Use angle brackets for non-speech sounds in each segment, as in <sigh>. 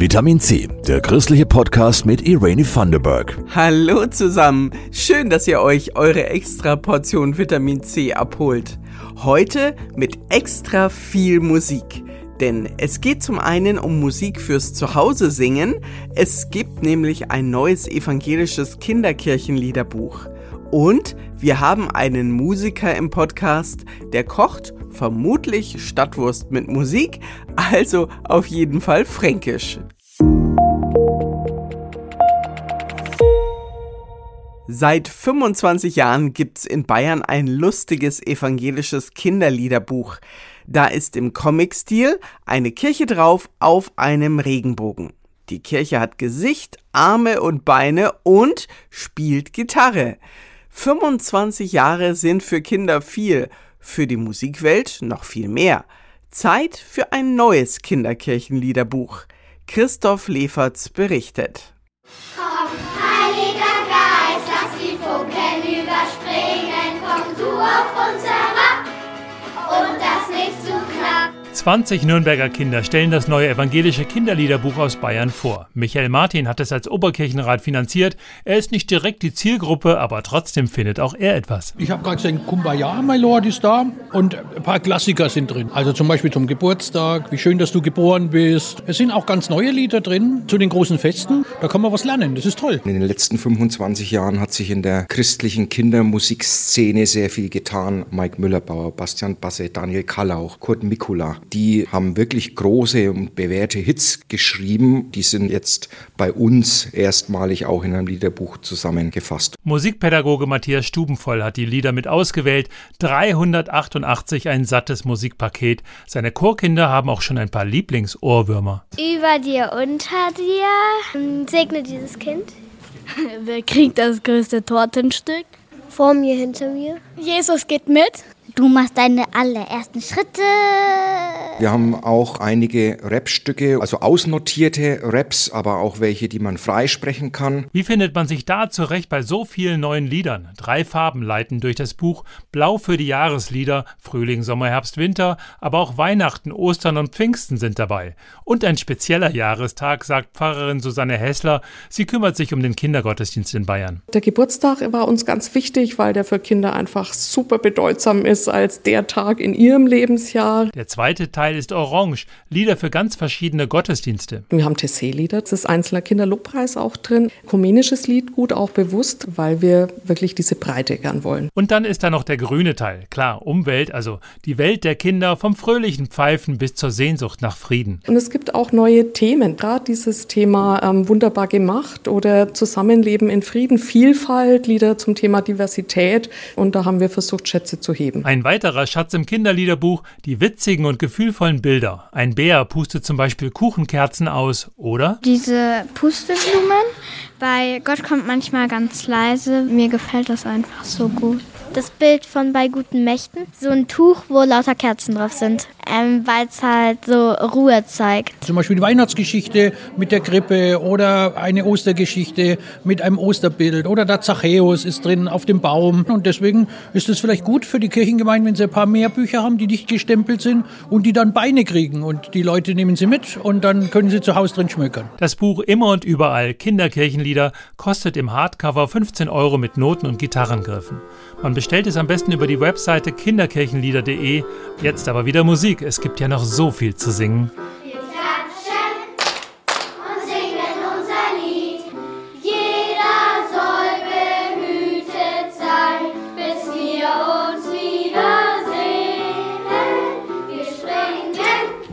Vitamin C, der christliche Podcast mit Irene Thunderberg. Hallo zusammen, schön, dass ihr euch eure extra Portion Vitamin C abholt. Heute mit extra viel Musik. Denn es geht zum einen um Musik fürs Zuhause singen, es gibt nämlich ein neues evangelisches Kinderkirchenliederbuch. Und wir haben einen Musiker im Podcast, der kocht vermutlich Stadtwurst mit Musik, also auf jeden Fall fränkisch. Seit 25 Jahren gibt's in Bayern ein lustiges evangelisches Kinderliederbuch. Da ist im Comic-Stil eine Kirche drauf auf einem Regenbogen. Die Kirche hat Gesicht, Arme und Beine und spielt Gitarre. 25 Jahre sind für Kinder viel, für die Musikwelt noch viel mehr. Zeit für ein neues Kinderkirchenliederbuch. Christoph Leferz berichtet. Komm, Heiliger Geist, lass die Funken überspringen, komm du auf uns 20 Nürnberger Kinder stellen das neue evangelische Kinderliederbuch aus Bayern vor. Michael Martin hat es als Oberkirchenrat finanziert. Er ist nicht direkt die Zielgruppe, aber trotzdem findet auch er etwas. Ich habe gerade gesehen, Kumbaya, my Lord, ist da und ein paar Klassiker sind drin. Also zum Beispiel zum Geburtstag, wie schön, dass du geboren bist. Es sind auch ganz neue Lieder drin zu den großen Festen. Da kann man was lernen, das ist toll. In den letzten 25 Jahren hat sich in der christlichen Kindermusikszene sehr viel getan. Mike Müllerbauer, Bastian Basse, Daniel Kallauch, Kurt Mikula. Die haben wirklich große und bewährte Hits geschrieben. Die sind jetzt bei uns erstmalig auch in einem Liederbuch zusammengefasst. Musikpädagoge Matthias Stubenvoll hat die Lieder mit ausgewählt. 388 ein sattes Musikpaket. Seine Chorkinder haben auch schon ein paar Lieblingsohrwürmer. Über dir, unter dir. Segne dieses Kind. <laughs> Wer kriegt das größte Tortenstück? Vor mir, hinter mir. Jesus geht mit. Du machst deine allerersten Schritte. Wir haben auch einige Rapstücke, also ausnotierte Raps, aber auch welche, die man freisprechen kann. Wie findet man sich da zurecht bei so vielen neuen Liedern? Drei Farben leiten durch das Buch. Blau für die Jahreslieder, Frühling, Sommer, Herbst, Winter, aber auch Weihnachten, Ostern und Pfingsten sind dabei. Und ein spezieller Jahrestag, sagt Pfarrerin Susanne Hessler. Sie kümmert sich um den Kindergottesdienst in Bayern. Der Geburtstag war uns ganz wichtig, weil der für Kinder einfach super bedeutsam ist als der Tag in ihrem Lebensjahr. Der zweite Teil ist Orange, Lieder für ganz verschiedene Gottesdienste. Wir haben Tessé-Lieder, das ist einzelner Kinderlobpreis auch drin. Ökumenisches Lied gut auch bewusst, weil wir wirklich diese Breite gern wollen. Und dann ist da noch der grüne Teil. Klar, Umwelt, also die Welt der Kinder vom fröhlichen Pfeifen bis zur Sehnsucht nach Frieden. Und es gibt auch neue Themen, gerade dieses Thema ähm, wunderbar gemacht oder Zusammenleben in Frieden, Vielfalt, Lieder zum Thema Diversität. Und da haben wir versucht, Schätze zu heben. Ein weiterer Schatz im Kinderliederbuch, die witzigen und gefühlvollen Bilder. Ein Bär pustet zum Beispiel Kuchenkerzen aus, oder? Diese Pusteblumen. Bei Gott kommt manchmal ganz leise. Mir gefällt das einfach so gut. Das Bild von bei guten Mächten. So ein Tuch, wo lauter Kerzen drauf sind. Ähm, weil es halt so Ruhe zeigt. Zum Beispiel die Weihnachtsgeschichte mit der Krippe oder eine Ostergeschichte mit einem Osterbild oder der Zachäus ist drin auf dem Baum. Und deswegen ist es vielleicht gut für die Kirchengemeinden, wenn sie ein paar mehr Bücher haben, die nicht gestempelt sind und die dann Beine kriegen. Und die Leute nehmen sie mit und dann können sie zu Hause drin schmökern. Das Buch Immer und Überall Kinderkirchenlieder kostet im Hardcover 15 Euro mit Noten und Gitarrengriffen. Man bestellt es am besten über die Webseite kinderkirchenlieder.de. Jetzt aber wieder Musik. Es gibt ja noch so viel zu singen. Wir klatschen und singen unser Lied. Jeder soll behütet sein, bis wir uns wiedersehen. Wir springen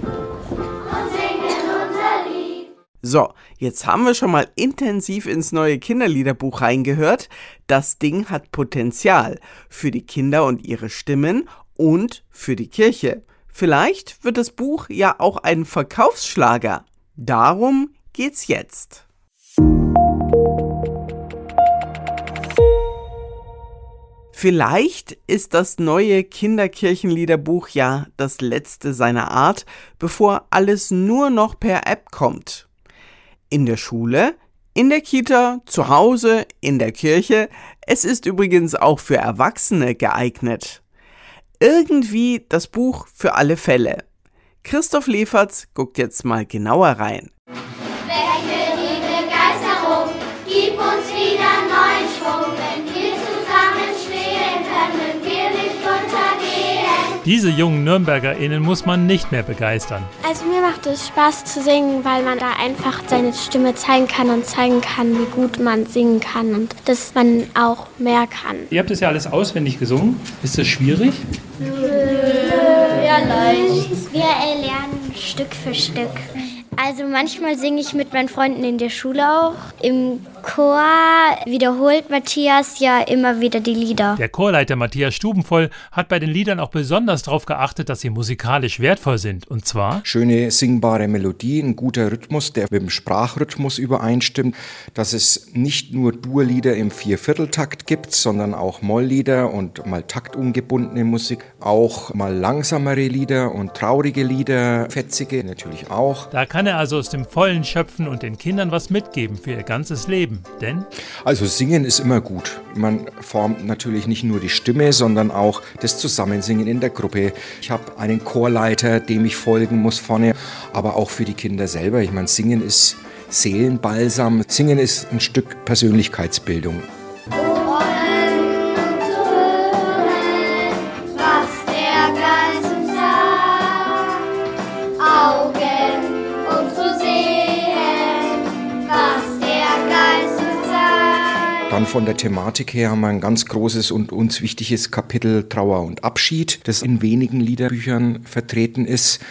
und singen unser Lied. So, jetzt haben wir schon mal intensiv ins neue Kinderliederbuch reingehört. Das Ding hat Potenzial für die Kinder und ihre Stimmen und für die Kirche. Vielleicht wird das Buch ja auch ein Verkaufsschlager. Darum geht's jetzt. Vielleicht ist das neue Kinderkirchenliederbuch ja das letzte seiner Art, bevor alles nur noch per App kommt. In der Schule, in der Kita, zu Hause, in der Kirche. Es ist übrigens auch für Erwachsene geeignet. Irgendwie das Buch für alle Fälle. Christoph Leferz guckt jetzt mal genauer rein. Diese jungen NürnbergerInnen muss man nicht mehr begeistern. Also mir macht es Spaß zu singen, weil man da einfach seine Stimme zeigen kann und zeigen kann, wie gut man singen kann und dass man auch mehr kann. Ihr habt das ja alles auswendig gesungen. Ist das schwierig? Ja, leicht. Wir lernen Stück für Stück. Also manchmal singe ich mit meinen Freunden in der Schule auch. Im Chor wiederholt Matthias ja immer wieder die Lieder. Der Chorleiter Matthias Stubenvoll hat bei den Liedern auch besonders darauf geachtet, dass sie musikalisch wertvoll sind. Und zwar schöne singbare Melodie, ein guter Rhythmus, der mit dem Sprachrhythmus übereinstimmt, dass es nicht nur Durlieder im Viervierteltakt gibt, sondern auch Molllieder und mal taktungebundene Musik, auch mal langsamere Lieder und traurige Lieder, fetzige natürlich auch. Da kann er also aus dem Vollen schöpfen und den Kindern was mitgeben für ihr ganzes Leben. Denn? Also singen ist immer gut. Man formt natürlich nicht nur die Stimme, sondern auch das Zusammensingen in der Gruppe. Ich habe einen Chorleiter, dem ich folgen muss vorne, aber auch für die Kinder selber. Ich meine, singen ist Seelenbalsam. Singen ist ein Stück Persönlichkeitsbildung. Dann von der Thematik her haben wir ein ganz großes und uns wichtiges Kapitel Trauer und Abschied, das in wenigen Liederbüchern vertreten ist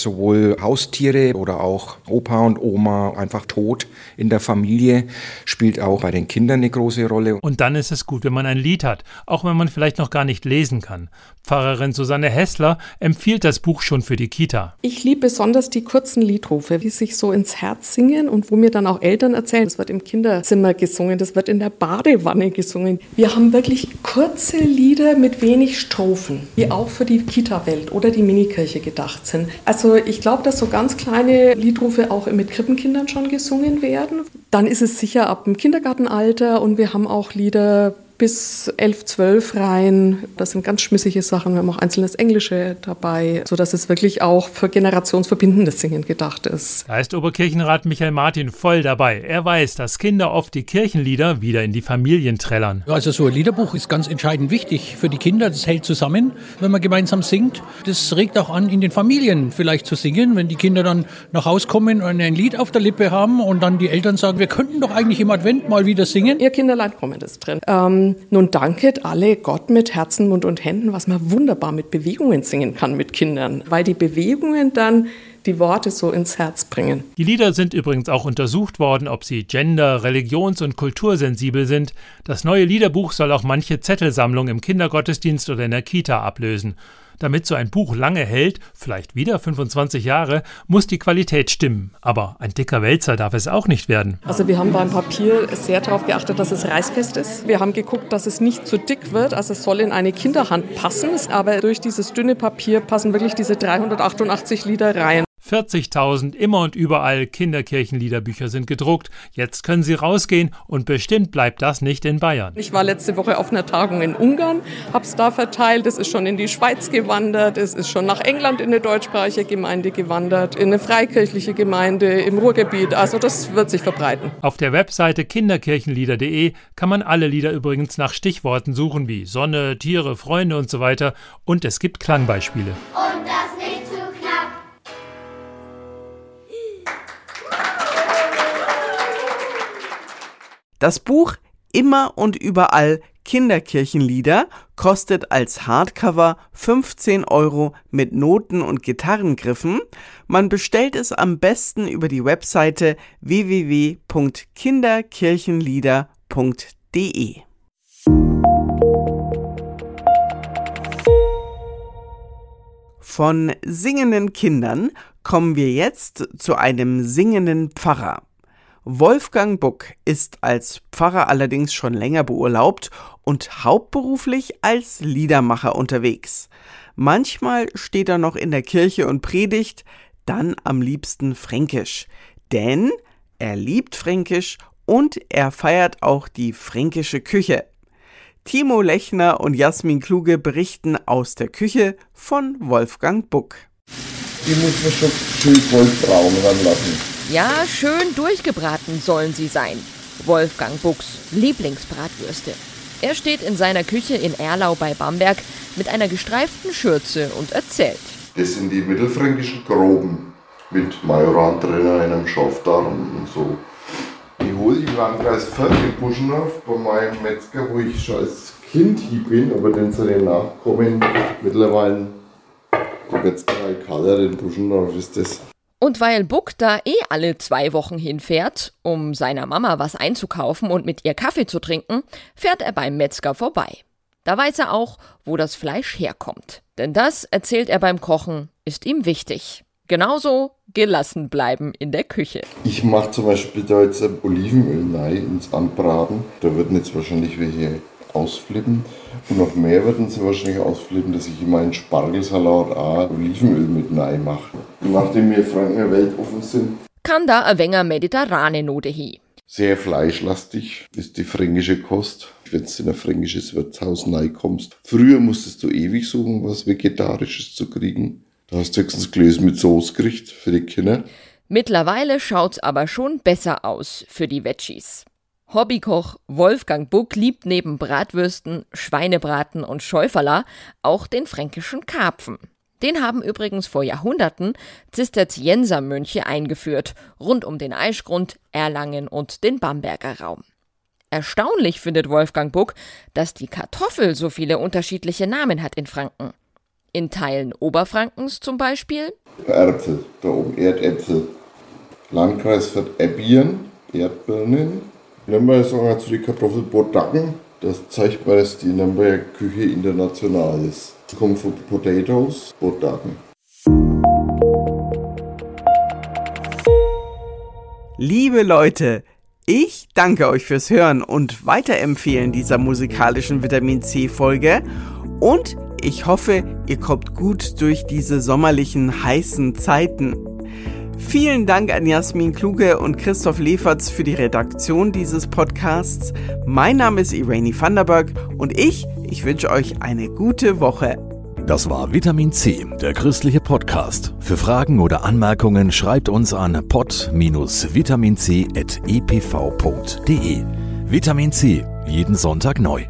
sowohl Haustiere oder auch Opa und Oma einfach tot in der Familie, spielt auch bei den Kindern eine große Rolle. Und dann ist es gut, wenn man ein Lied hat, auch wenn man vielleicht noch gar nicht lesen kann. Pfarrerin Susanne Hessler empfiehlt das Buch schon für die Kita. Ich liebe besonders die kurzen Liedrufe, wie sich so ins Herz singen und wo mir dann auch Eltern erzählen, das wird im Kinderzimmer gesungen, das wird in der Badewanne gesungen. Wir haben wirklich kurze Lieder mit wenig Strophen, die auch für die Kita-Welt oder die Minikirche gedacht sind. Also also ich glaube, dass so ganz kleine Liedrufe auch mit Krippenkindern schon gesungen werden. Dann ist es sicher ab dem Kindergartenalter und wir haben auch Lieder bis 11, 12 rein. Das sind ganz schmissige Sachen. Wir haben auch einzelnes Englische dabei, sodass es wirklich auch für generationsverbindendes Singen gedacht ist. Da ist Oberkirchenrat Michael Martin voll dabei. Er weiß, dass Kinder oft die Kirchenlieder wieder in die Familien trällern. Also so ein Liederbuch ist ganz entscheidend wichtig für die Kinder. Das hält zusammen, wenn man gemeinsam singt. Das regt auch an, in den Familien vielleicht zu singen, wenn die Kinder dann nach Hause kommen und ein Lied auf der Lippe haben und dann die Eltern sagen, wir könnten doch eigentlich im Advent mal wieder singen. Ihr Kinderlein kommen das drin. Ähm, nun danket alle Gott mit Herzen, Mund und Händen, was man wunderbar mit Bewegungen singen kann mit Kindern, weil die Bewegungen dann die Worte so ins Herz bringen. Die Lieder sind übrigens auch untersucht worden, ob sie gender-, religions- und kultursensibel sind. Das neue Liederbuch soll auch manche Zettelsammlung im Kindergottesdienst oder in der Kita ablösen. Damit so ein Buch lange hält, vielleicht wieder 25 Jahre, muss die Qualität stimmen. Aber ein dicker Wälzer darf es auch nicht werden. Also wir haben beim Papier sehr darauf geachtet, dass es reißfest ist. Wir haben geguckt, dass es nicht zu dick wird. Also es soll in eine Kinderhand passen. Aber durch dieses dünne Papier passen wirklich diese 388 Liter rein. 40.000 immer und überall Kinderkirchenliederbücher sind gedruckt. Jetzt können sie rausgehen und bestimmt bleibt das nicht in Bayern. Ich war letzte Woche auf einer Tagung in Ungarn, habe es da verteilt. Es ist schon in die Schweiz gewandert, es ist schon nach England in eine deutschsprachige Gemeinde gewandert, in eine freikirchliche Gemeinde im Ruhrgebiet. Also das wird sich verbreiten. Auf der Webseite kinderkirchenlieder.de kann man alle Lieder übrigens nach Stichworten suchen wie Sonne, Tiere, Freunde und so weiter. Und es gibt Klangbeispiele. Und das Das Buch Immer und überall Kinderkirchenlieder kostet als Hardcover 15 Euro mit Noten und Gitarrengriffen. Man bestellt es am besten über die Webseite www.kinderkirchenlieder.de. Von singenden Kindern kommen wir jetzt zu einem singenden Pfarrer. Wolfgang Buck ist als Pfarrer allerdings schon länger beurlaubt und hauptberuflich als Liedermacher unterwegs. Manchmal steht er noch in der Kirche und predigt, dann am liebsten Fränkisch. Denn er liebt Fränkisch und er feiert auch die fränkische Küche. Timo Lechner und Jasmin Kluge berichten aus der Küche von Wolfgang Buck. Die muss man schon schön goldbraun ranlassen. Ja, schön durchgebraten sollen sie sein. Wolfgang Bucks Lieblingsbratwürste. Er steht in seiner Küche in Erlau bei Bamberg mit einer gestreiften Schürze und erzählt. Das sind die mittelfränkischen Groben mit Majoran drin, einem Schafdarm und so. Die hole ich im Landkreis Fürth in Buschendorf bei meinem Metzger, wo ich schon als Kind hier bin, aber dann zu den Nachkommen mittlerweile die Metzgerei Kaller in Buschendorf ist das. Und weil Buck da eh alle zwei Wochen hinfährt, um seiner Mama was einzukaufen und mit ihr Kaffee zu trinken, fährt er beim Metzger vorbei. Da weiß er auch, wo das Fleisch herkommt. Denn das, erzählt er beim Kochen, ist ihm wichtig. Genauso gelassen bleiben in der Küche. Ich mache zum Beispiel da jetzt Olivenöl rein ins Anbraten. Da würden jetzt wahrscheinlich welche ausflippen. Und noch mehr würden sie wahrscheinlich ausflippen, dass ich in meinen Spargelsalat auch Olivenöl mit rein mache. Nachdem wir Franken weltoffen sind. Kann da ein wenger mediterrane Note hi. Sehr fleischlastig ist die fränkische Kost. Wenn du in ein fränkisches Wirtshaus kommst. Früher musstest du ewig suchen, was Vegetarisches zu kriegen. Da hast du höchstens Gläser mit Soße gekriegt für die Kinder. Mittlerweile schaut's aber schon besser aus für die Veggies. Hobbykoch Wolfgang Buck liebt neben Bratwürsten, Schweinebraten und Schäuferler auch den fränkischen Karpfen. Den haben übrigens vor Jahrhunderten Zisterziensermönche eingeführt, rund um den Aischgrund, Erlangen und den Bamberger Raum. Erstaunlich findet Wolfgang Buck, dass die Kartoffel so viele unterschiedliche Namen hat in Franken. In Teilen Oberfrankens zum Beispiel Äpfel, da oben Erdäpfel. Landkreis wird Ebbien, Erdbirnen, Nürnberg sagen zu die Kartoffel Bodacken. Das zeigt mal, dass die Nürnberger Küche international ist. Von Potatoes, Bodacken. Liebe Leute, ich danke euch fürs Hören und Weiterempfehlen dieser musikalischen Vitamin C Folge und ich hoffe, ihr kommt gut durch diese sommerlichen heißen Zeiten. Vielen Dank an Jasmin Kluge und Christoph Leferz für die Redaktion dieses Podcasts. Mein Name ist Irene Vanderberg und ich, ich wünsche euch eine gute Woche. Das war Vitamin C, der christliche Podcast. Für Fragen oder Anmerkungen schreibt uns an pod-vitaminc.epv.de. Vitamin C, jeden Sonntag neu.